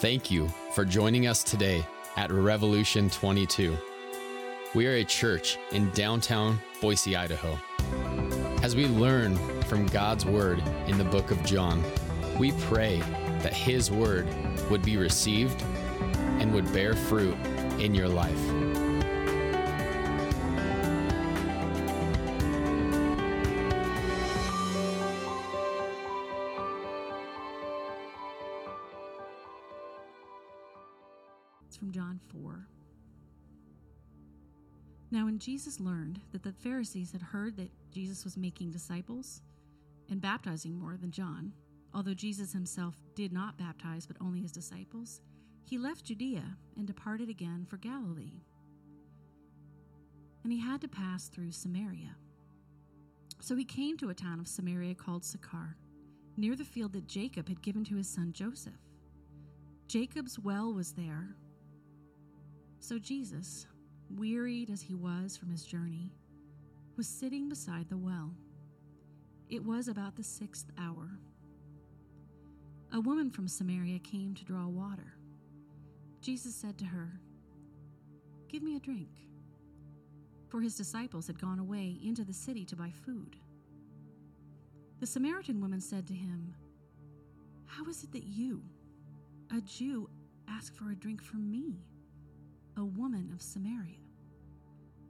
Thank you for joining us today at Revolution 22. We are a church in downtown Boise, Idaho. As we learn from God's Word in the book of John, we pray that His Word would be received and would bear fruit in your life. The Pharisees had heard that Jesus was making disciples and baptizing more than John, although Jesus himself did not baptize but only his disciples, he left Judea and departed again for Galilee. And he had to pass through Samaria. So he came to a town of Samaria called Sychar, near the field that Jacob had given to his son Joseph. Jacob's well was there. So Jesus, wearied as he was from his journey, was sitting beside the well. It was about the sixth hour. A woman from Samaria came to draw water. Jesus said to her, Give me a drink. For his disciples had gone away into the city to buy food. The Samaritan woman said to him, How is it that you, a Jew, ask for a drink from me, a woman of Samaria?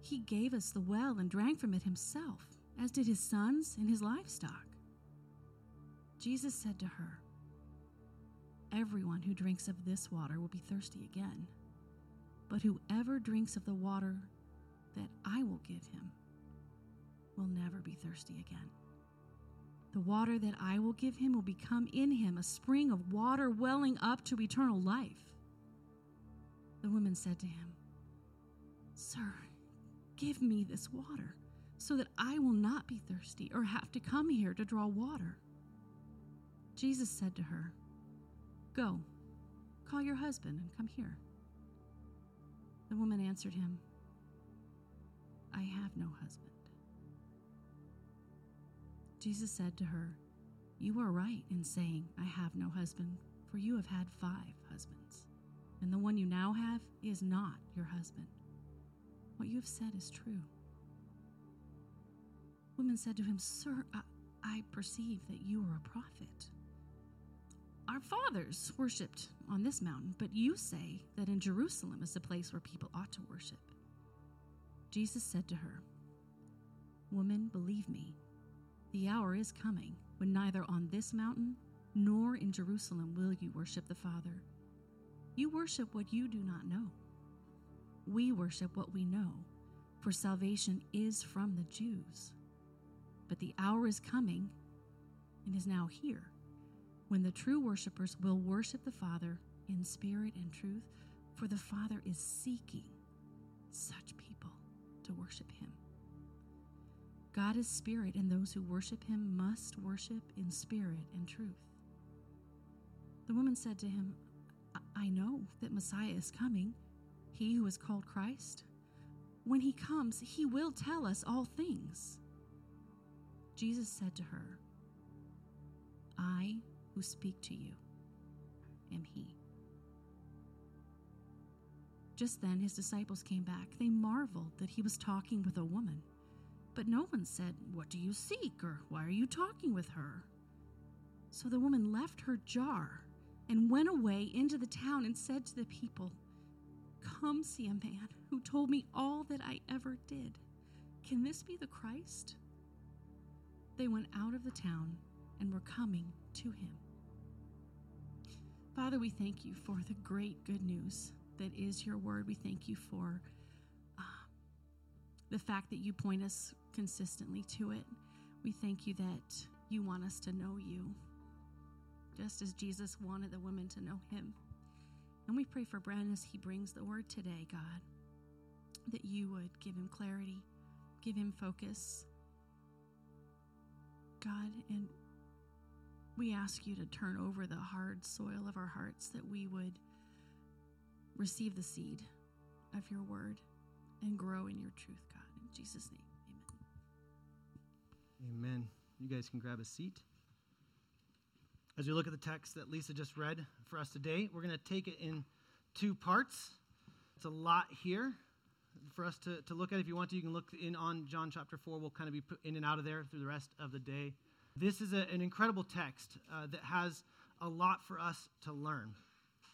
He gave us the well and drank from it himself, as did his sons and his livestock. Jesus said to her, Everyone who drinks of this water will be thirsty again. But whoever drinks of the water that I will give him will never be thirsty again. The water that I will give him will become in him a spring of water welling up to eternal life. The woman said to him, Sir, give me this water so that I will not be thirsty or have to come here to draw water. Jesus said to her, Go, call your husband and come here. The woman answered him, I have no husband. Jesus said to her, You are right in saying, I have no husband, for you have had five husbands, and the one you now have is not your husband. What you have said is true. Woman said to him, Sir, I, I perceive that you are a prophet. Our fathers worshipped on this mountain, but you say that in Jerusalem is the place where people ought to worship. Jesus said to her, Woman, believe me, the hour is coming when neither on this mountain nor in Jerusalem will you worship the Father. You worship what you do not know. We worship what we know, for salvation is from the Jews. But the hour is coming and is now here when the true worshippers will worship the Father in spirit and truth, for the Father is seeking such people to worship him. God is spirit, and those who worship him must worship in spirit and truth. The woman said to him, I know that Messiah is coming, he who is called Christ. When he comes, he will tell us all things. Jesus said to her, I who speak to you am he. Just then his disciples came back. They marveled that he was talking with a woman. But no one said, What do you seek? or Why are you talking with her? So the woman left her jar and went away into the town and said to the people, Come see a man who told me all that I ever did. Can this be the Christ? They went out of the town and were coming to him. Father, we thank you for the great good news that is your word. We thank you for uh, the fact that you point us consistently to it. We thank you that you want us to know you, just as Jesus wanted the women to know him. And we pray for Brandon as he brings the word today, God, that you would give him clarity, give him focus. God, and we ask you to turn over the hard soil of our hearts that we would receive the seed of your word and grow in your truth, God. In Jesus' name, amen. Amen. You guys can grab a seat. As we look at the text that Lisa just read for us today, we're going to take it in two parts. It's a lot here for us to, to look at. If you want to, you can look in on John chapter 4. We'll kind of be in and out of there through the rest of the day. This is a, an incredible text uh, that has a lot for us to learn.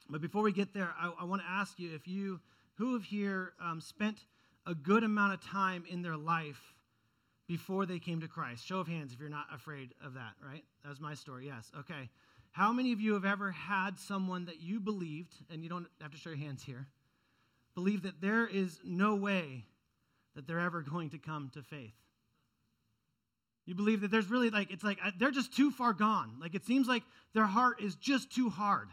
But before we get there, I, I want to ask you if you, who have here um, spent a good amount of time in their life before they came to Christ? Show of hands if you're not afraid of that, right? That was my story, yes. Okay. How many of you have ever had someone that you believed, and you don't have to show your hands here, believe that there is no way that they're ever going to come to faith? You believe that there's really like, it's like uh, they're just too far gone. Like it seems like their heart is just too hard.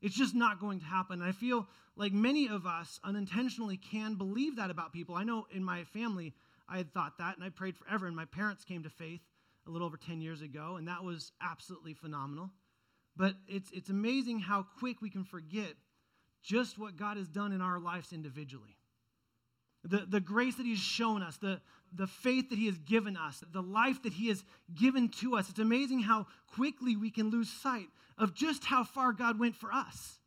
It's just not going to happen. And I feel like many of us unintentionally can believe that about people. I know in my family, I had thought that and I prayed forever. And my parents came to faith a little over 10 years ago, and that was absolutely phenomenal. But it's, it's amazing how quick we can forget just what God has done in our lives individually. The, the grace that He's shown us, the, the faith that He has given us, the life that He has given to us. It's amazing how quickly we can lose sight of just how far God went for us.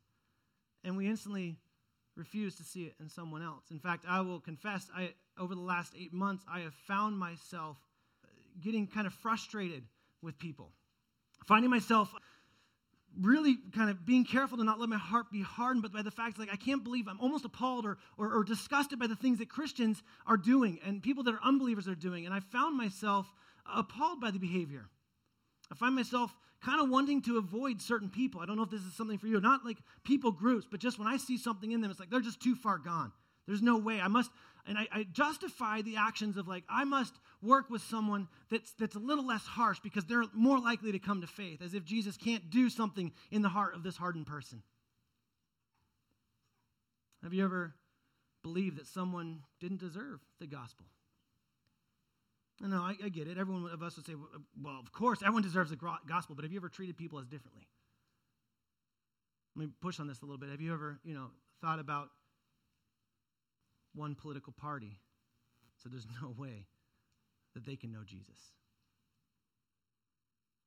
And we instantly refuse to see it in someone else. In fact, I will confess, I, over the last eight months, I have found myself getting kind of frustrated with people, finding myself really kind of being careful to not let my heart be hardened, but by the fact like I can't believe I'm almost appalled or, or, or disgusted by the things that Christians are doing and people that are unbelievers are doing. And I found myself appalled by the behavior. I find myself kind of wanting to avoid certain people. I don't know if this is something for you, not like people groups, but just when I see something in them, it's like they're just too far gone. There's no way. I must, and I, I, justify the actions of like, I must work with someone that's, that's a little less harsh because they're more likely to come to faith, as if Jesus can't do something in the heart of this hardened person. Have you ever believed that someone didn't deserve the gospel? No, I, I get it. Everyone of us would say, well, uh, of course, everyone deserves the gospel, but have you ever treated people as differently? Let me push on this a little bit. Have you ever, you know, thought about one political party so there's no way that they can know Jesus.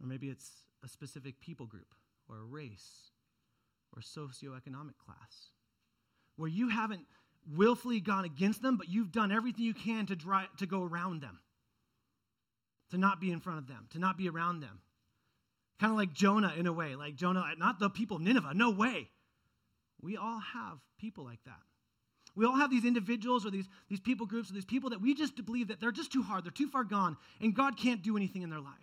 Or maybe it's a specific people group or a race or socioeconomic class where you haven't willfully gone against them, but you've done everything you can to, dry, to go around them, to not be in front of them, to not be around them. Kind of like Jonah in a way, like Jonah, not the people of Nineveh, no way. We all have people like that. We all have these individuals or these, these people groups or these people that we just believe that they're just too hard, they're too far gone, and God can't do anything in their life.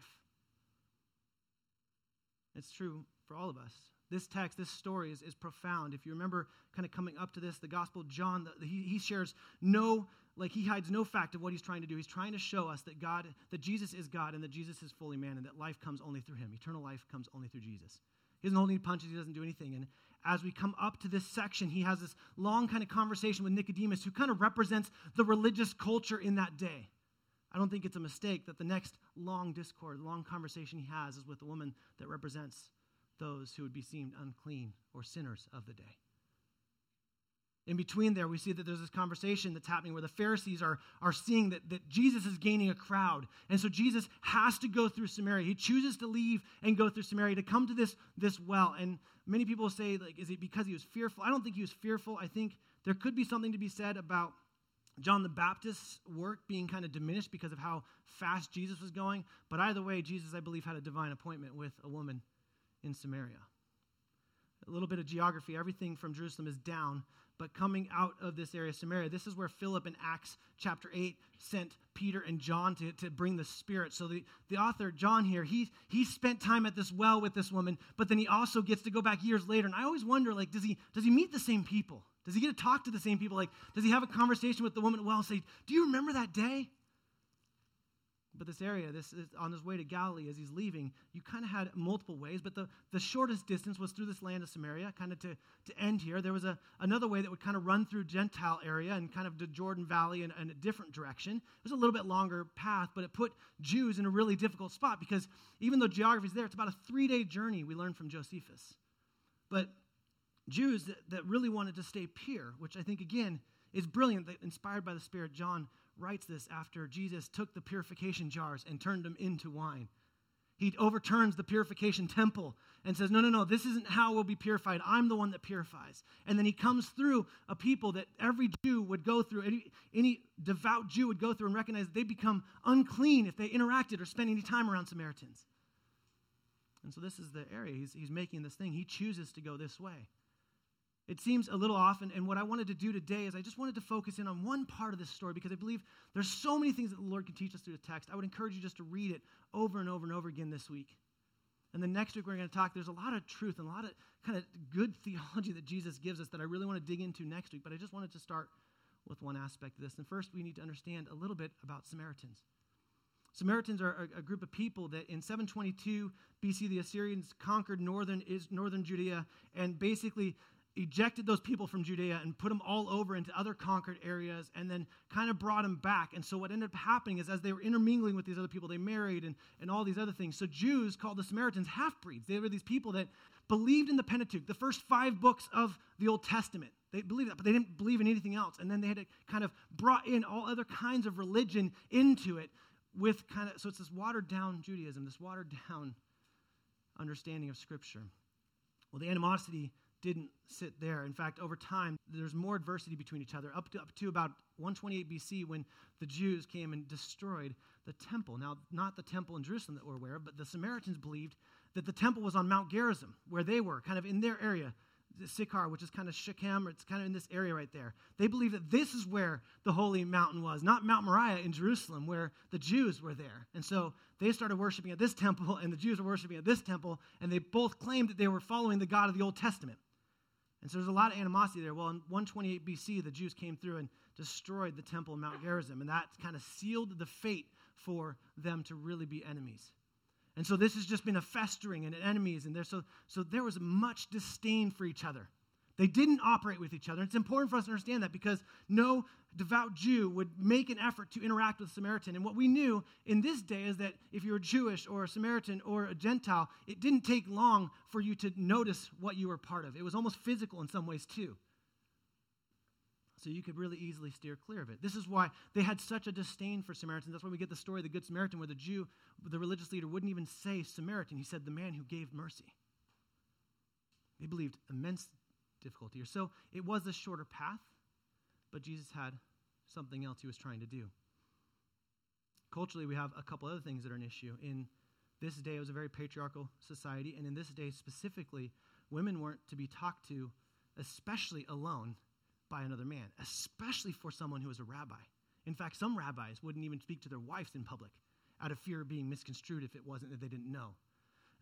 It's true for all of us. This text, this story is, is profound. If you remember kind of coming up to this, the Gospel John, the, he, he shares no, like he hides no fact of what he's trying to do. He's trying to show us that God, that Jesus is God and that Jesus is fully man and that life comes only through him. Eternal life comes only through Jesus. He doesn't hold any punches, he doesn't do anything. And as we come up to this section, he has this long kind of conversation with Nicodemus, who kind of represents the religious culture in that day. I don't think it's a mistake that the next long discord, long conversation he has is with the woman that represents those who would be seemed unclean or sinners of the day. In between there, we see that there's this conversation that's happening where the Pharisees are, are seeing that, that Jesus is gaining a crowd. And so Jesus has to go through Samaria. He chooses to leave and go through Samaria to come to this, this well. And many people say, like, is it because he was fearful? I don't think he was fearful. I think there could be something to be said about John the Baptist's work being kind of diminished because of how fast Jesus was going. But either way, Jesus, I believe, had a divine appointment with a woman in Samaria. A little bit of geography everything from Jerusalem is down but coming out of this area, of Samaria. This is where Philip in Acts chapter 8 sent Peter and John to, to bring the Spirit. So the, the author, John here, he, he spent time at this well with this woman, but then he also gets to go back years later. And I always wonder, like, does he, does he meet the same people? Does he get to talk to the same people? Like, does he have a conversation with the woman at well and say, do you remember that day? But this area, this is on his way to Galilee as he's leaving, you kind of had multiple ways, but the, the shortest distance was through this land of Samaria, kind of to, to end here. There was a, another way that would kind of run through Gentile area and kind of the Jordan Valley in, in a different direction. It was a little bit longer path, but it put Jews in a really difficult spot because even though geography is there, it's about a three day journey we learned from Josephus. But Jews that, that really wanted to stay pure, which I think, again, is brilliant, that inspired by the Spirit, John writes this after Jesus took the purification jars and turned them into wine. He overturns the purification temple and says, No, no, no, this isn't how we'll be purified. I'm the one that purifies. And then he comes through a people that every Jew would go through, any, any devout Jew would go through and recognize they become unclean if they interacted or spent any time around Samaritans. And so this is the area he's, he's making this thing. He chooses to go this way. It seems a little off, and, and what I wanted to do today is I just wanted to focus in on one part of this story because I believe there's so many things that the Lord can teach us through the text. I would encourage you just to read it over and over and over again this week. And then next week we're going to talk. There's a lot of truth and a lot of kind of good theology that Jesus gives us that I really want to dig into next week. But I just wanted to start with one aspect of this. And first, we need to understand a little bit about Samaritans. Samaritans are a, group of people that in 722 BC, the Assyrians conquered northern, northern Judea and basically ejected those people from Judea and put them all over into other conquered areas and then kind of brought them back. And so what ended up happening is as they were intermingling with these other people, they married and, and all these other things. So Jews called the Samaritans half breeds. They were these people that believed in the Pentateuch, the first five books of the Old Testament. They believed that, but they didn't believe in anything else. And then they had to kind of brought in all other kinds of religion into it with kind of, so it's this watered down Judaism, this watered down understanding of Scripture. Well, the animosity didn't sit there. In fact, over time, there's more adversity between each other, up to, up to about 128 BC when the Jews came and destroyed the temple. Now, not the temple in Jerusalem that we're aware of, but the Samaritans believed that the temple was on Mount Gerizim, where they were, kind of in their area. Sychar, which is kind of Shechem, or it's kind of in this area right there. They believe that this is where the holy mountain was, not Mount Moriah in Jerusalem, where the Jews were there. And so they started worshiping at this temple, and the Jews were worshiping at this temple, and they both claimed that they were following the God of the Old Testament. And so there's a lot of animosity there. Well, in 128 BC, the Jews came through and destroyed the temple of Mount Gerizim, and that kind of sealed the fate for them to really be enemies. And so this has just been a festering and enemies, and there so so there was much disdain for each other. They didn't operate with each other. It's important for us to understand that because no devout Jew would make an effort to interact with a Samaritan. And what we knew in this day is that if you were Jewish or a Samaritan or a Gentile, it didn't take long for you to notice what you were part of. It was almost physical in some ways too. So you could really easily steer clear of it. This is why they had such a disdain for Samaritans. That's why we get the story of the Good Samaritan, where the Jew, the religious leader, wouldn't even say Samaritan. He said the man who gave mercy. They believed immense difficulty. So it was a shorter path, but Jesus had something else he was trying to do. Culturally, we have a couple other things that are an issue. In this day, it was a very patriarchal society, and in this day specifically, women weren't to be talked to, especially alone, by another man, especially for someone who was a rabbi. In fact, some rabbis wouldn't even speak to their wives in public out of fear of being misconstrued if it wasn't that they didn't know.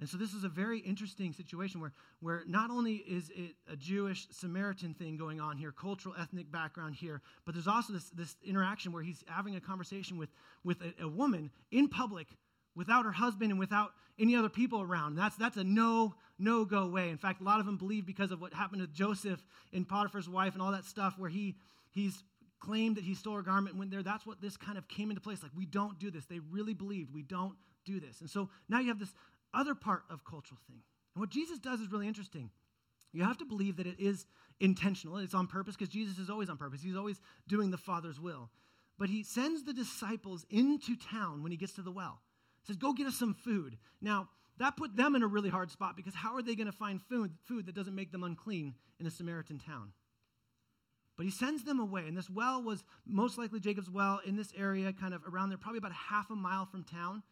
And so this is a very interesting situation where, where not only is it a Jewish Samaritan thing going on here, cultural, ethnic background here, but there's also this, this interaction where he's having a conversation with, with a, a woman in public without her husband and without any other people around. That's, that's a no, no go way. In fact, a lot of them believe because of what happened to Joseph and Potiphar's wife and all that stuff where he, he's claimed that he stole her garment and went there. That's what this kind of came into place. Like, we don't do this. They really believed we don't do this. And so now you have this other part of cultural thing. And what Jesus does is really interesting. You have to believe that it is intentional, it's on purpose because Jesus is always on purpose. He's always doing the Father's will. But he sends the disciples into town when he gets to the well. He says, Go get us some food. Now, that put them in a really hard spot because how are they going to find food, food that doesn't make them unclean in a Samaritan town? But he sends them away. And this well was most likely Jacob's well in this area, kind of around there, probably about half a mile from town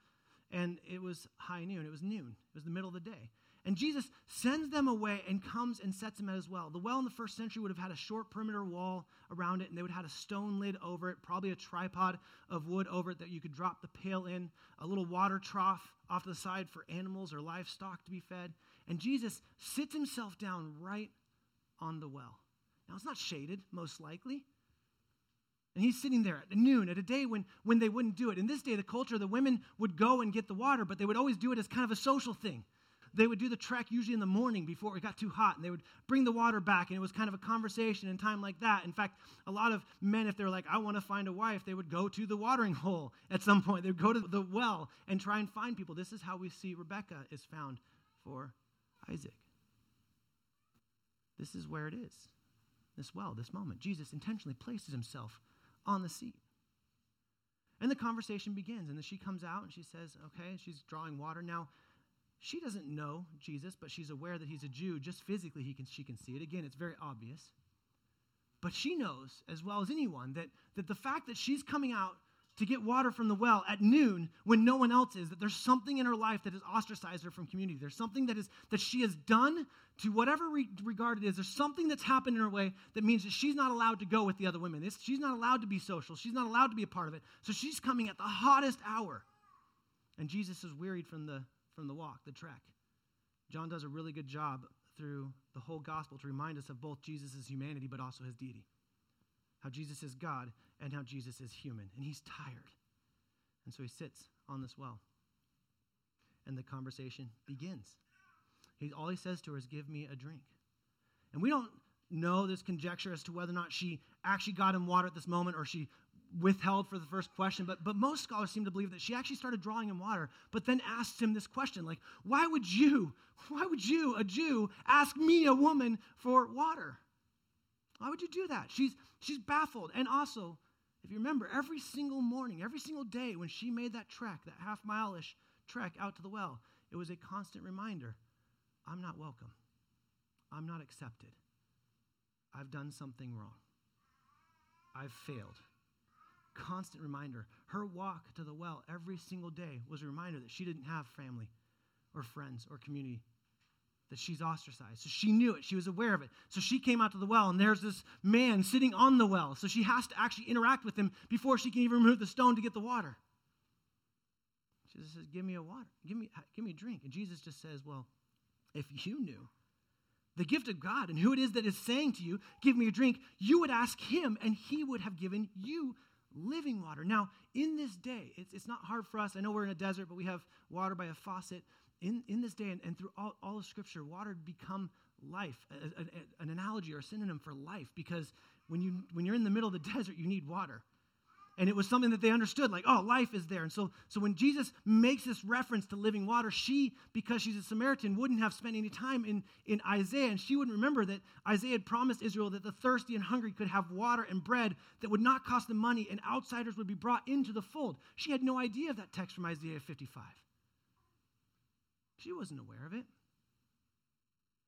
and it was high noon. It was noon. It was the middle of the day. And Jesus sends them away and comes and sets them at his well. The well in the first century would have had a short perimeter wall around it, and they would have had a stone lid over it, probably a tripod of wood over it that you could drop the pail in, a little water trough off to the side for animals or livestock to be fed. And Jesus sits himself down right on the well. Now, it's not shaded, most likely. And he's sitting there at noon, at a day when, when they wouldn't do it. In this day, the culture, the women would go and get the water, but they would always do it as kind of a social thing. They would do the trek usually in the morning before it got too hot, and they would bring the water back, and it was kind of a conversation and time like that. In fact, a lot of men, if they're like, I want to find a wife, they would go to the watering hole at some point. They would go to the well and try and find people. This is how we see Rebecca is found for Isaac. This is where it is. This well, this moment. Jesus intentionally places himself on the seat. And the conversation begins, and then she comes out and she says, Okay, she's drawing water. Now, she doesn't know Jesus, but she's aware that he's a Jew. Just physically, he can, she can see it. Again, it's very obvious. But she knows, as well as anyone, that, that the fact that she's coming out to get water from the well at noon when no one else is that there's something in her life that has ostracized her from community. There's something that is that she has done to whatever re- regard it is. There's something that's happened in her way that means that she's not allowed to go with the other women. It's, she's not allowed to be social. She's not allowed to be a part of it. So she's coming at the hottest hour. And jesus is wearied from the from the walk the trek. John does a really good job through the whole gospel to remind us of both jesus' humanity but also his deity. How jesus is god and how Jesus is human. And he's tired. And so he sits on this well. And the conversation begins. He, all he says to her is, Give me a drink. And we don't know this conjecture as to whether or not she actually got him water at this moment or she withheld for the first question, but, but most scholars seem to believe that she actually started drawing him water, but then asked him this question like, why would you, why would you, a Jew, ask me, a woman, for water? Why would you do that? She's, she's baffled. And also, if you remember, every single morning, every single day when she made that trek, that half mile ish trek out to the well, it was a constant reminder I'm not welcome. I'm not accepted. I've done something wrong. I've failed. Constant reminder. Her walk to the well every single day was a reminder that she didn't have family or friends or community that she's ostracized. So she knew it. She was aware of it. So she came out to the well, and there's this man sitting on the well. So she has to actually interact with him before she can even remove the stone to get the water. She says, Give me a water. Give me, give me a drink. And Jesus just says, Well, if you knew the gift of God and who it is that is saying to you, Give me a drink, you would ask him, and he would have given you living water. Now, in this day, it's, it's not hard for us. I know we're in a desert, but we have water by a faucet in, in this day and, and through all, all of Scripture, water become life, a, a, an analogy or a synonym for life, because when, you, when you're in the middle of the desert, you need water. And it was something that they understood, like, oh, life is there. And so, so when Jesus makes this reference to living water, she, because she's a Samaritan, wouldn't have spent any time in, in Isaiah. And she wouldn't remember that Isaiah had promised Israel that the thirsty and hungry could have water and bread that would not cost them money, and outsiders would be brought into the fold. She had no idea of that text from Isaiah 55. She wasn't aware of it.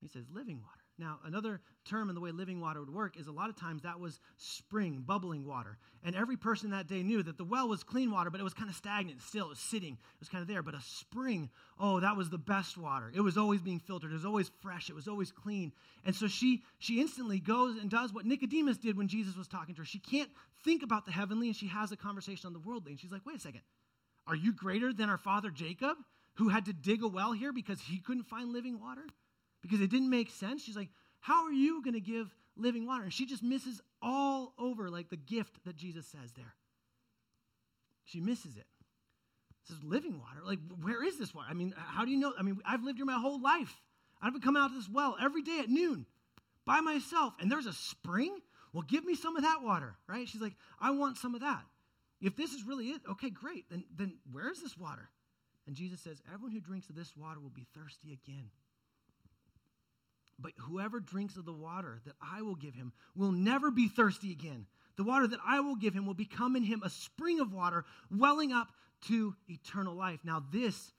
He says living water. Now, another term in the way living water would work is a lot of times that was spring, bubbling water. And every person that day knew that the well was clean water, but it was kind of stagnant still. It was sitting, it was kind of there. But a spring, oh, that was the best water. It was always being filtered, it was always fresh, it was always clean. And so she, she instantly goes and does what Nicodemus did when Jesus was talking to her. She can't think about the heavenly, and she has a conversation on the worldly. And she's like, wait a second, are you greater than our father Jacob? Who had to dig a well here because he couldn't find living water? Because it didn't make sense. She's like, How are you going to give living water? And she just misses all over like the gift that Jesus says there. She misses it. It says living water. Like, where is this water? I mean, how do you know? I mean, I've lived here my whole life. I've been coming out to this well every day at noon by myself, and there's a spring. Well, give me some of that water, right? She's like, I want some of that. If this is really it, okay, great. Then, then where is this water? And Jesus says, Everyone who drinks of this water will be thirsty again. But whoever drinks of the water that I will give him will never be thirsty again. The water that I will give him will become in him a spring of water welling up to eternal life. Now, this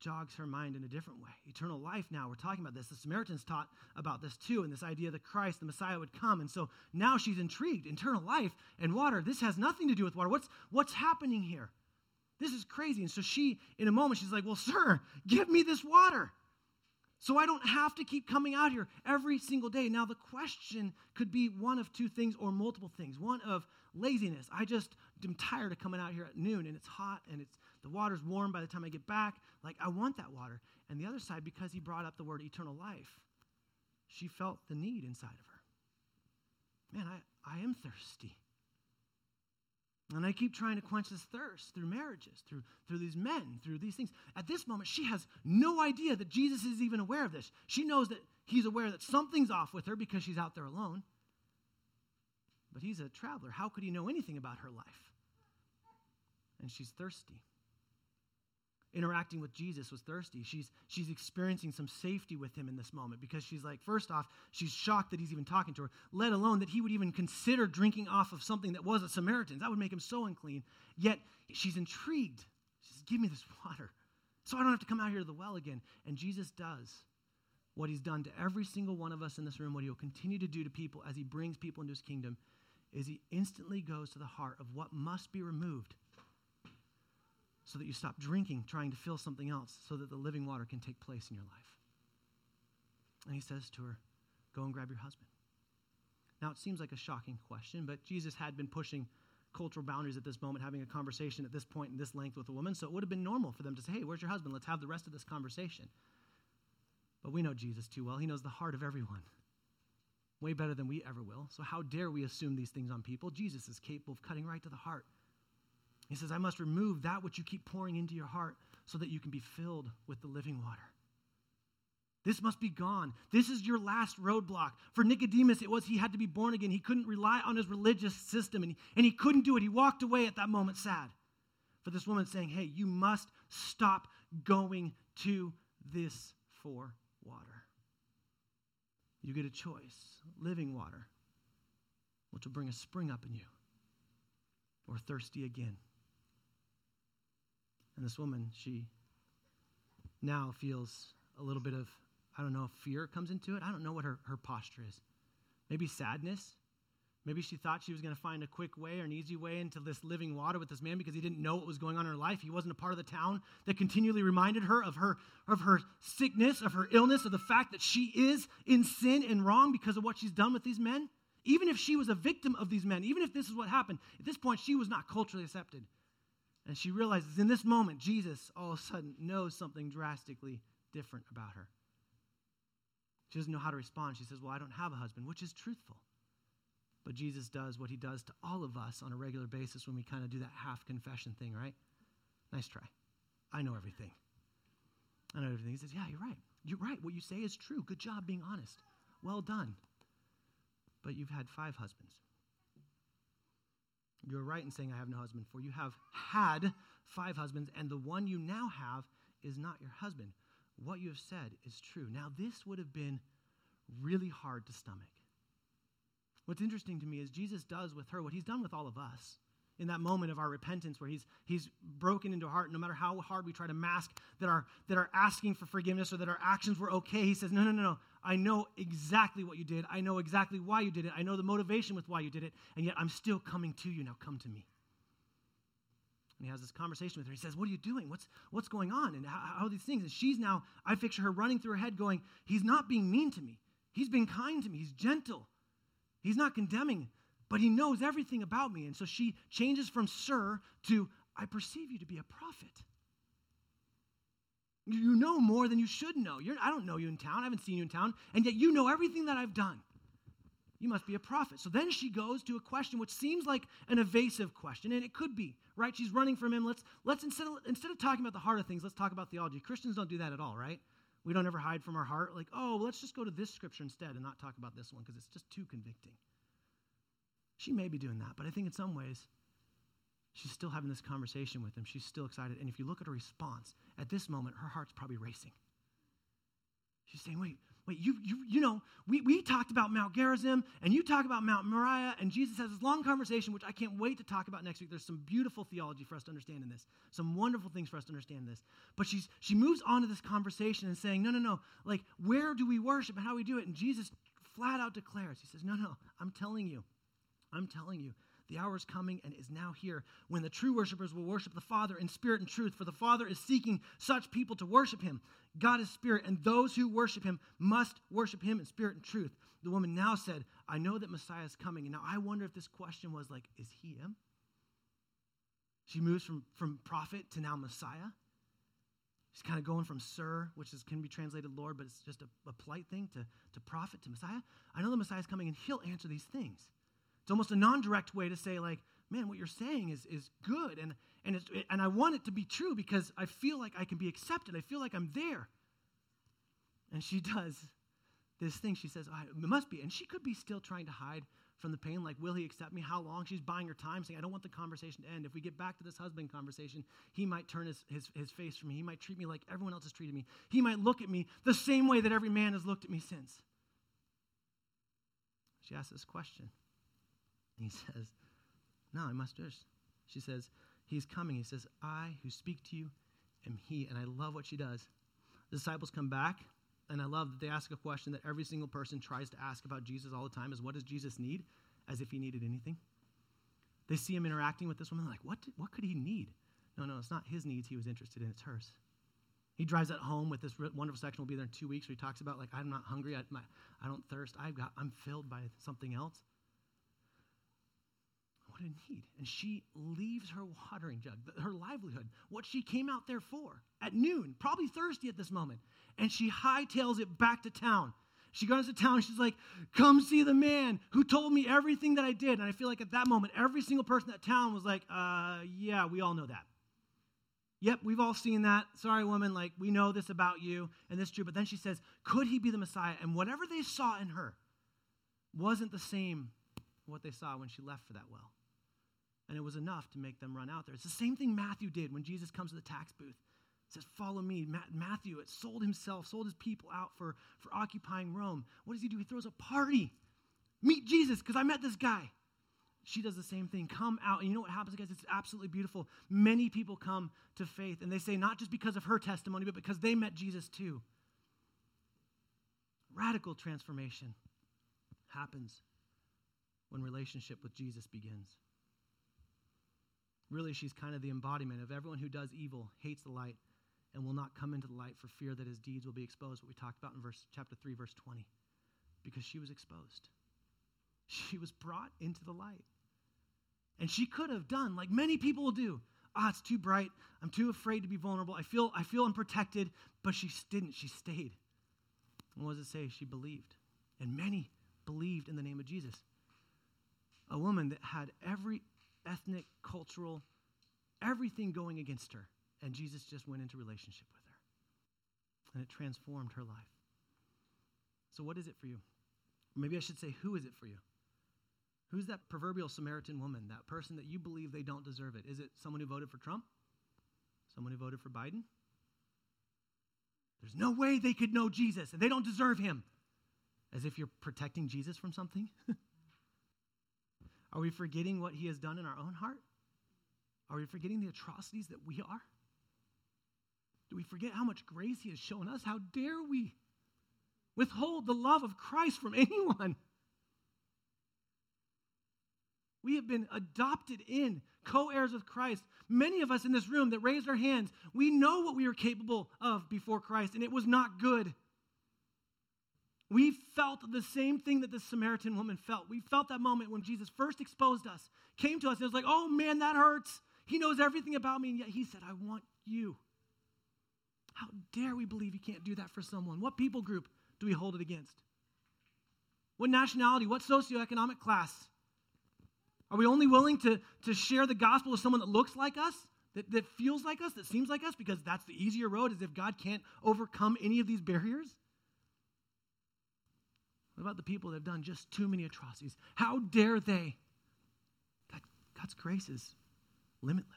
jogs her mind in a different way. Eternal life now, we're talking about this. The Samaritans taught about this too, and this idea that Christ, the Messiah, would come. And so now she's intrigued. Eternal life and water, this has nothing to do with water. What's, what's happening here? This is crazy. And so she, in a moment, she's like, Well, sir, give me this water. So I don't have to keep coming out here every single day. Now, the question could be one of two things or multiple things. One of laziness. I just am tired of coming out here at noon and it's hot and it's the water's warm by the time I get back. Like, I want that water. And the other side, because he brought up the word eternal life, she felt the need inside of her. Man, I, I am thirsty. And I keep trying to quench this thirst through marriages, through, through these men, through these things. At this moment, she has no idea that Jesus is even aware of this. She knows that he's aware that something's off with her because she's out there alone. But he's a traveler. How could he know anything about her life? And she's thirsty interacting with Jesus was thirsty. She's, she's experiencing some safety with him in this moment because she's like, first off, she's shocked that he's even talking to her, let alone that he would even consider drinking off of something that was a Samaritan's. That would make him so unclean. Yet she's intrigued. She says, Give me this water so I don't have to come out here to the well again. And Jesus does what he's done to every single one of us in this room, what he will continue to do to people as he brings people into his kingdom, is he instantly goes to the heart of what must be removed so that you stop drinking, trying to fill something else, so that the living water can take place in your life. And he says to her, Go and grab your husband. Now, it seems like a shocking question, but Jesus had been pushing cultural boundaries at this moment, having a conversation at this point in this length with a woman, so it would have been normal for them to say, Hey, where's your husband? Let's have the rest of this conversation. But we know Jesus too well. He knows the heart of everyone way better than we ever will. So, how dare we assume these things on people? Jesus is capable of cutting right to the heart he says, I must remove that which you keep pouring into your heart so that you can be filled with the living water. This must be gone. This is your last roadblock. For Nicodemus, it was he had to be born again. He couldn't rely on his religious system, and he, and he couldn't do it. He walked away at that moment sad. For this woman saying, Hey, you must stop going to this for water. You get a choice living water, which will bring a spring up in you, or thirsty again. And this woman, she now feels a little bit of, I don't know if fear comes into it. I don't know what her, her posture is. Maybe sadness. Maybe she thought she was going to find a quick way or an easy way into this living water with this man because he didn't know what was going on in her life. He wasn't a part of the town that continually reminded her of her of her sickness, of her illness, of the fact that she is in sin and wrong because of what she's done with these men. Even if she was a victim of these men, even if this is what happened, at this point she was not culturally accepted. And she realizes in this moment, Jesus all of a sudden knows something drastically different about her. She doesn't know how to respond. She says, Well, I don't have a husband, which is truthful. But Jesus does what he does to all of us on a regular basis when we kind of do that half confession thing, right? Nice try. I know everything. I know everything. He says, Yeah, you're right. You're right. What you say is true. Good job being honest. Well done. But you've had five husbands. You're right in saying, I have no husband, for you have had five husbands, and the one you now have is not your husband. What you have said is true. Now, this would have been really hard to stomach. What's interesting to me is Jesus does with her what he's done with all of us in that moment of our repentance where he's, he's broken into our heart, no matter how hard we try to mask that our, that are asking for forgiveness or that our actions were okay, he says, No, no, no, no. I know exactly what you did. I know exactly why you did it. I know the motivation with why you did it, and yet I'm still coming to you. Now come to me. And he has this conversation with her. He says, What are you doing? What's, what's going on? And how, how these things? And she's now, I picture her running through her head going, He's not being mean to me. He's been kind to me. He's gentle. He's not condemning but he knows everything about me. And so she changes from sir to, I perceive you to be a prophet. You know more than you should know. You're, I don't know you in town. I haven't seen you in town. And yet you know everything that I've done. You must be a prophet. So then she goes to a question which seems like an evasive question, and it could be, right? She's running from him. Let's, let's instead, of, instead of talking about the heart of things, let's talk about theology. Christians don't do that at all, right? We don't ever hide from our heart. Like, oh, well, let's just go to this scripture instead and not talk about this one because it's just too convicting. She may be doing that, but I think in some ways, she's still having this conversation with him. She's still excited. And if you look at her response, at this moment, her heart's probably racing. She's saying, wait, wait, you, you, you know, we, we talked about Mount Gerizim and you talk about Mount Moriah, and Jesus has this long conversation, which I can't wait to talk about next week. There's some beautiful theology for us to understand in this, some wonderful things for us to understand this. But she's, she moves on to this conversation and saying, no, no, no, like, where do we worship and how we do it? And Jesus flat out declares, He says, no, no, I'm telling you, I'm telling you, the hour is coming and is now here when the true worshipers will worship the Father in spirit and truth, for the Father is seeking such people to worship him. God is spirit, and those who worship him must worship him in spirit and truth. The woman now said, I know that Messiah is coming. And now I wonder if this question was like, is he him? She moves from, from prophet to now Messiah. She's kind of going from sir, which is, can be translated Lord, but it's just a, a polite thing, to, to prophet, to Messiah. I know the Messiah is coming and he'll answer these things It's almost a non direct way to say, like, man, what you're saying is, is good. And, and, it's, and I want it to be true because I feel like I can be accepted. I feel like I'm there. And she does this thing. She says, oh, it must be. And she could be still trying to hide from the pain, like, will he accept me? How long? She's buying her time, saying, I don't want the conversation to end. If we get back to this husband conversation, he might turn his, his, his face from me. He might treat me like everyone else has treated me. He might look at me the same way that every man has looked at me since. She asks this question. He says, No, I must just. She says, He's coming. He says, I who speak to you am He. And I love what she does. The disciples come back and I love that they ask a question that every single person tries to ask about Jesus all the time is what does Jesus need? As if he needed anything. They see him interacting with this woman, like, what, what could he need? No, no, it's not his needs he was interested in, it's hers. He drives that home with this wonderful section. We'll be there in two weeks where he talks about, like, I'm not hungry, I, my, I don't thirst, I've got, I'm filled by something else. What need. And she leaves her watering jug, her livelihood, what she came out there for at noon, probably thirsty at this moment and she hightails it back to town. She goes to town. She's like, "Come see the man who told me everything that I did." And I feel like at that moment, every single person in that town was like, "Uh, yeah, we all know that. Yep, we've all seen that. Sorry, woman. Like we know this about you, and this is true." But then she says, "Could he be the Messiah?" And whatever they saw in her wasn't the same what they saw when she left for that well. And it was enough to make them run out there. It's the same thing Matthew did when Jesus comes to the tax booth He says, Follow me. Matthew it sold himself, sold his people out for, for occupying Rome. What does he do? He throws a party. Meet Jesus, because I met this guy. She does the same thing. Come out. And you know what happens, guys? It's absolutely beautiful. Many people come to faith, and they say, not just because of her testimony, but because they met Jesus too. Radical transformation happens when relationship with Jesus begins. Really, she's kind of the embodiment of everyone who does evil hates the light and will not come into the light for fear that his deeds will be exposed. What we talked about in verse chapter 3 verse 20. Because she was exposed. She was brought into the light. And she could have done like many people will do. Ah, it's too bright. I'm too afraid to be vulnerable. I feel I feel unprotected, but she didn't. She stayed. And what does it say? She believed. And many believed in the name of Jesus. A woman that had every ethnic, cultural, everything going against her and Jesus just went into relationship with her. And it transformed her life. So, what is it for you? Maybe I should say, who is it for you? Who's that proverbial Samaritan woman, that person that you believe they don't deserve it? Is it someone who voted for Trump? Someone who voted for Biden? There's no way they could know Jesus and they don't deserve him. As if you're protecting Jesus from something? are we forgetting what he has done in our own heart? Are we forgetting the atrocities that we are? Do we forget how much grace He has shown us? How dare we withhold the love of Christ from anyone? We have been adopted in, co heirs with Christ. Many of us in this room that raised our hands, we know what we were capable of before Christ, and it was not good. We felt the same thing that the Samaritan woman felt. We felt that moment when Jesus first exposed us, came to us, and was like, oh man, that hurts. He knows everything about me, and yet He said, I want you. How dare we believe you can't do that for someone? What people group do we hold it against? What nationality? What socioeconomic class? Are we only willing to, to share the gospel with someone that looks like us, that, that feels like us, that seems like us, because that's the easier road, as if God can't overcome any of these barriers? What about the people that have done just too many atrocities? How dare they? God, God's grace is limitless.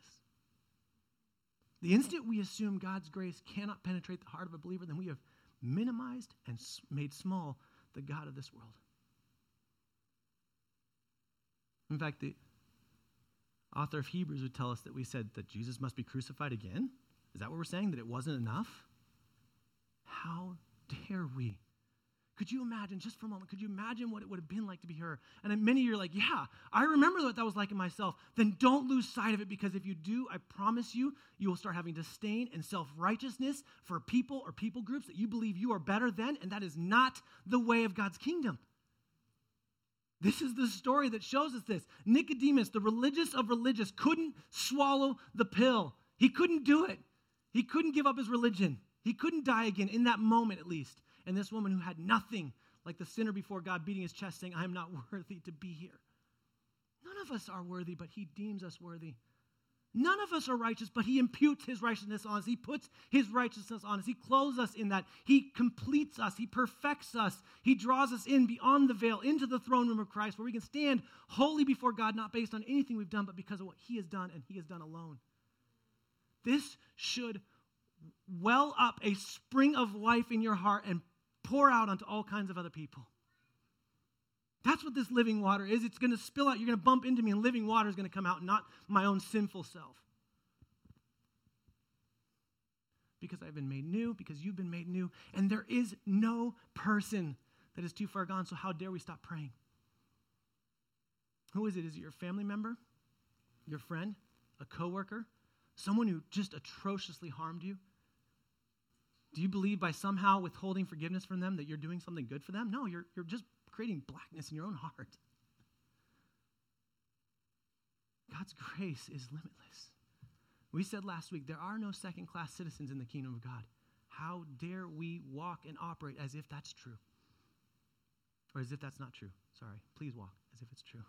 The instant we assume God's grace cannot penetrate the heart of a believer, then we have minimized and made small the God of this world. In fact, the author of Hebrews would tell us that we said that Jesus must be crucified again. Is that what we're saying? That it wasn't enough? How dare we could you imagine, just for a moment, could you imagine what it would have been like to be her? And many of you are like, yeah, I remember what that was like in myself. Then don't lose sight of it because if you do, I promise you, you will start having disdain and self righteousness for people or people groups that you believe you are better than, and that is not the way of God's kingdom. This is the story that shows us this. Nicodemus, the religious of religious, couldn't swallow the pill. He couldn't do it. He couldn't give up his religion. He couldn't die again, in that moment at least and this woman who had nothing, like the sinner before God, beating his chest, saying, I am not worthy to be here. None of us are worthy, but he deems us worthy. None of us are righteous, but he imputes his righteousness on us. He puts his righteousness on us. He clothes us in that. He completes us. He perfects us. He draws us in beyond the veil into the throne room of Christ where we can stand holy before God, not based on anything we've done, but because of what he has done and he has done alone. This should well up a spring of life in your heart and pour out onto all kinds of other people. That's what this living water is. It's going to spill out. You're going to bump into me, and living water is going to come out, not my own sinful self. Because I've been made new, because you've been made new, and there is no person that is too far gone, so how dare we stop praying? Who is it? Is it your family member? Your friend? A coworker? Someone who just atrociously harmed you? Do you believe by somehow withholding forgiveness from them that you're doing something good for them? No, you're, you're just creating blackness in your own heart. God's grace is limitless. We said last week there are no second class citizens in the kingdom of God. How dare we walk and operate as if that's true? Or as if that's not true. Sorry. Please walk as if it's true.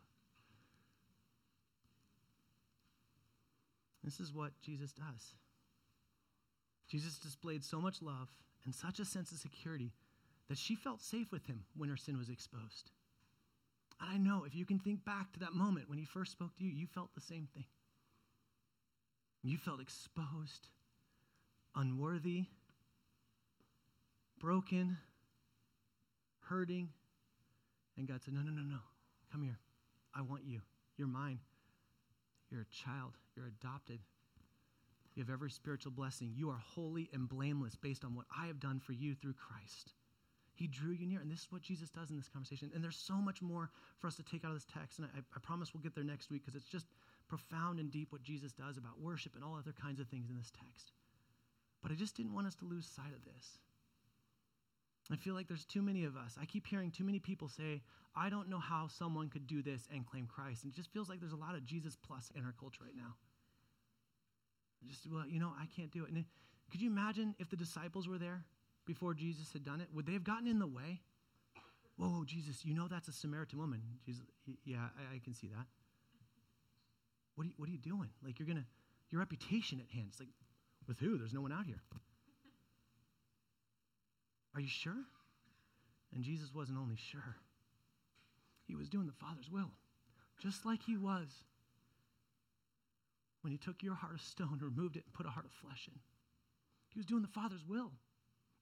This is what Jesus does. Jesus displayed so much love and such a sense of security that she felt safe with him when her sin was exposed. And I know if you can think back to that moment when he first spoke to you, you felt the same thing. You felt exposed, unworthy, broken, hurting. And God said, No, no, no, no. Come here. I want you. You're mine. You're a child. You're adopted. You have every spiritual blessing. You are holy and blameless based on what I have done for you through Christ. He drew you near. And this is what Jesus does in this conversation. And there's so much more for us to take out of this text. And I, I promise we'll get there next week because it's just profound and deep what Jesus does about worship and all other kinds of things in this text. But I just didn't want us to lose sight of this. I feel like there's too many of us. I keep hearing too many people say, I don't know how someone could do this and claim Christ. And it just feels like there's a lot of Jesus plus in our culture right now. Just, well, you know, I can't do it. And could you imagine if the disciples were there before Jesus had done it? Would they have gotten in the way? Whoa, Jesus, you know that's a Samaritan woman. Jesus, yeah, I, I can see that. What are, you, what are you doing? Like, you're going to, your reputation at hand. It's like, with who? There's no one out here. Are you sure? And Jesus wasn't only sure, he was doing the Father's will, just like he was when he took your heart of stone, removed it, and put a heart of flesh in. He was doing the Father's will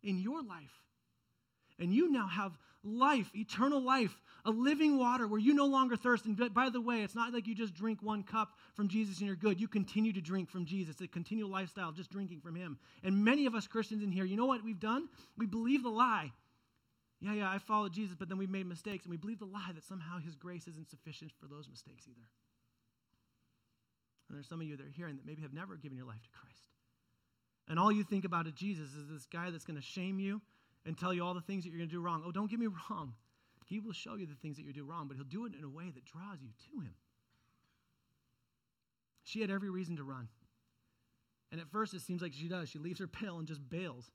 in your life. And you now have life, eternal life, a living water where you no longer thirst. And by the way, it's not like you just drink one cup from Jesus and you're good. You continue to drink from Jesus, a continual lifestyle, just drinking from Him. And many of us Christians in here, you know what we've done? We believe the lie. Yeah, yeah, I followed Jesus, but then we made mistakes, and we believe the lie that somehow His grace isn't sufficient for those mistakes either. And there's some of you that are hearing that maybe have never given your life to Christ. And all you think about is Jesus is this guy that's going to shame you and tell you all the things that you're going to do wrong. Oh, don't get me wrong. He will show you the things that you do wrong, but he'll do it in a way that draws you to him. She had every reason to run. And at first, it seems like she does. She leaves her pail and just bails.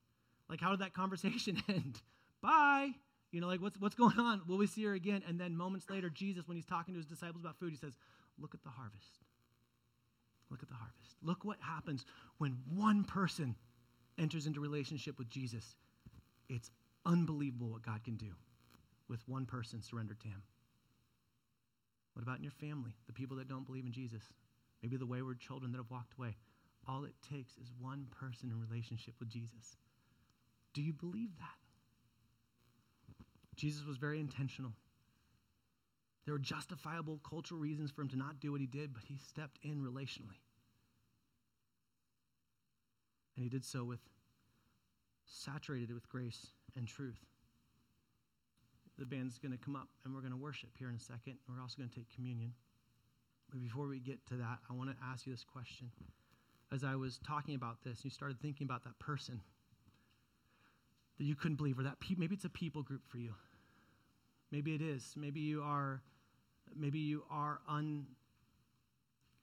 Like, how did that conversation end? Bye. You know, like, what's, what's going on? Will we see her again? And then moments later, Jesus, when he's talking to his disciples about food, he says, Look at the harvest. Look at the harvest. Look what happens when one person enters into relationship with Jesus. It's unbelievable what God can do with one person surrendered to Him. What about in your family, the people that don't believe in Jesus? Maybe the wayward children that have walked away. All it takes is one person in relationship with Jesus. Do you believe that? Jesus was very intentional. There were justifiable cultural reasons for him to not do what he did, but he stepped in relationally. And he did so with saturated with grace and truth. The band's going to come up and we're going to worship here in a second. We're also going to take communion. But before we get to that, I want to ask you this question. As I was talking about this, you started thinking about that person that you couldn't believe, or that pe- maybe it's a people group for you. Maybe it is. Maybe you are maybe you are un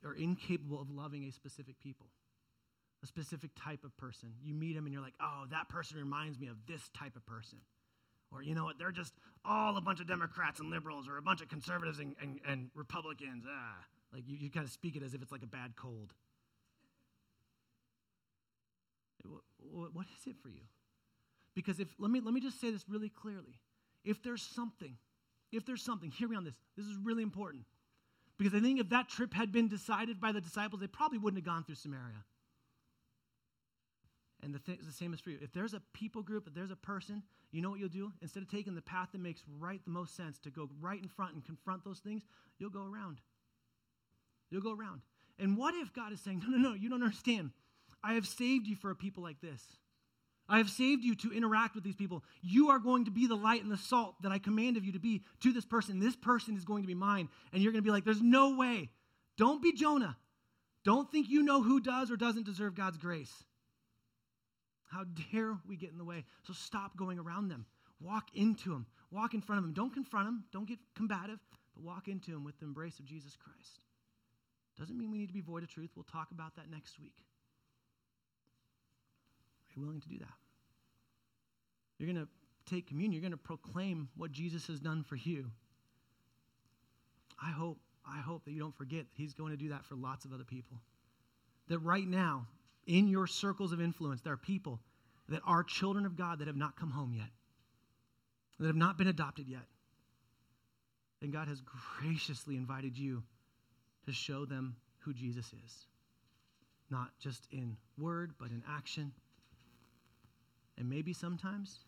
or incapable of loving a specific people, a specific type of person. You meet them and you're like, oh, that person reminds me of this type of person. Or, you know what, they're just all a bunch of Democrats and liberals or a bunch of conservatives and, and, and Republicans. Ah. Like you, you kind of speak it as if it's like a bad cold. What, what is it for you? Because if, let me, let me just say this really clearly. If there's something, if there's something, hear me on this. This is really important. Because I think if that trip had been decided by the disciples, they probably wouldn't have gone through Samaria. And the, th- the same is for you. If there's a people group, if there's a person, you know what you'll do? Instead of taking the path that makes right the most sense to go right in front and confront those things, you'll go around. You'll go around. And what if God is saying, no, no, no, you don't understand. I have saved you for a people like this. I have saved you to interact with these people. You are going to be the light and the salt that I command of you to be to this person. This person is going to be mine. And you're going to be like, there's no way. Don't be Jonah. Don't think you know who does or doesn't deserve God's grace. How dare we get in the way? So stop going around them. Walk into them. Walk in front of them. Don't confront them. Don't get combative, but walk into them with the embrace of Jesus Christ. Doesn't mean we need to be void of truth. We'll talk about that next week you willing to do that? You're going to take communion, you're going to proclaim what Jesus has done for you. I hope, I hope that you don't forget that he's going to do that for lots of other people. That right now, in your circles of influence, there are people that are children of God that have not come home yet, that have not been adopted yet. And God has graciously invited you to show them who Jesus is. Not just in word, but in action. And maybe sometimes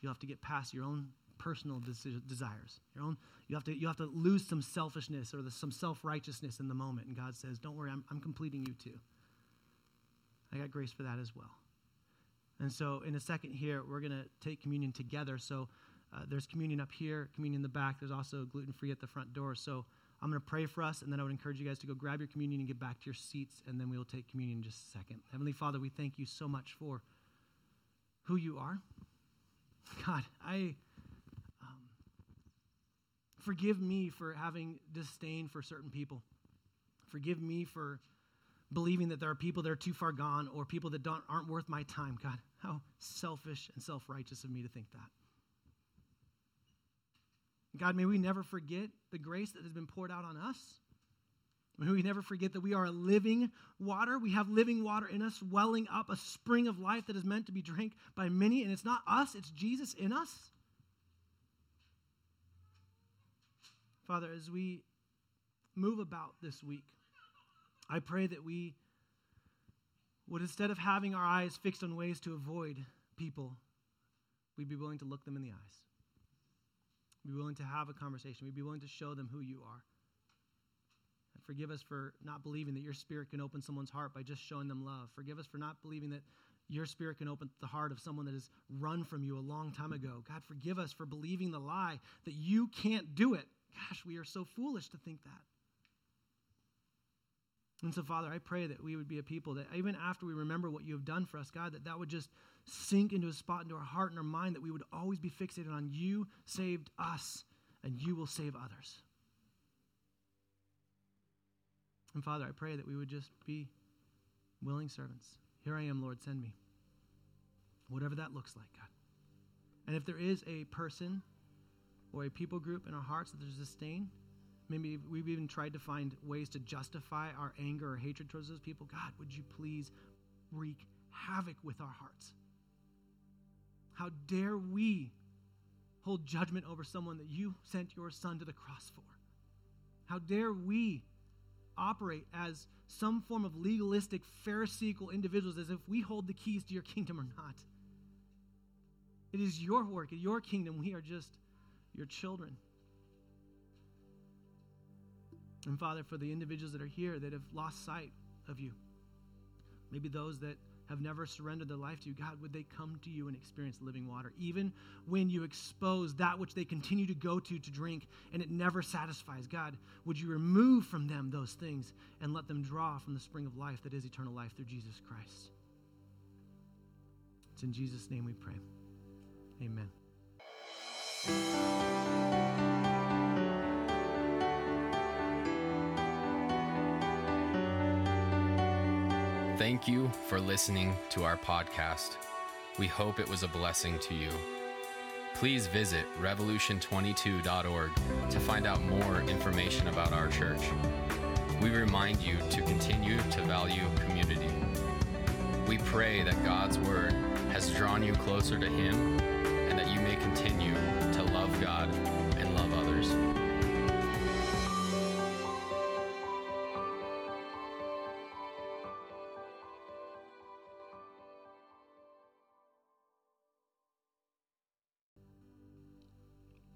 you'll have to get past your own personal desires. Your own, you have to, you have to lose some selfishness or the, some self-righteousness in the moment. And God says, don't worry, I'm, I'm completing you too. I got grace for that as well. And so in a second here, we're going to take communion together. So uh, there's communion up here, communion in the back. There's also gluten-free at the front door. So I'm going to pray for us, and then I would encourage you guys to go grab your communion and get back to your seats, and then we will take communion in just a second. Heavenly Father, we thank you so much for who you are. God, I um, forgive me for having disdain for certain people. Forgive me for believing that there are people that are too far gone or people that don't, aren't worth my time. God, how selfish and self righteous of me to think that. God, may we never forget the grace that has been poured out on us. May we never forget that we are a living water. We have living water in us, welling up a spring of life that is meant to be drank by many. And it's not us, it's Jesus in us. Father, as we move about this week, I pray that we would, instead of having our eyes fixed on ways to avoid people, we'd be willing to look them in the eyes. We'd be willing to have a conversation. We'd be willing to show them who you are. Forgive us for not believing that your spirit can open someone's heart by just showing them love. Forgive us for not believing that your spirit can open the heart of someone that has run from you a long time ago. God, forgive us for believing the lie that you can't do it. Gosh, we are so foolish to think that. And so, Father, I pray that we would be a people that even after we remember what you have done for us, God, that that would just sink into a spot into our heart and our mind, that we would always be fixated on you saved us and you will save others. And Father, I pray that we would just be willing servants. Here I am, Lord, send me. Whatever that looks like, God. And if there is a person or a people group in our hearts that there's disdain, maybe we've even tried to find ways to justify our anger or hatred towards those people, God, would you please wreak havoc with our hearts? How dare we hold judgment over someone that you sent your son to the cross for? How dare we operate as some form of legalistic, Pharisaical individuals as if we hold the keys to your kingdom or not. It is your work, your kingdom. We are just your children. And Father, for the individuals that are here that have lost sight of you, maybe those that have never surrendered their life to you, God, would they come to you and experience living water? Even when you expose that which they continue to go to to drink and it never satisfies, God, would you remove from them those things and let them draw from the spring of life that is eternal life through Jesus Christ? It's in Jesus' name we pray. Amen. Thank you for listening to our podcast. We hope it was a blessing to you. please visit revolution22.org to find out more information about our church. We remind you to continue to value community. We pray that God's Word has drawn you closer to Him and that you may continue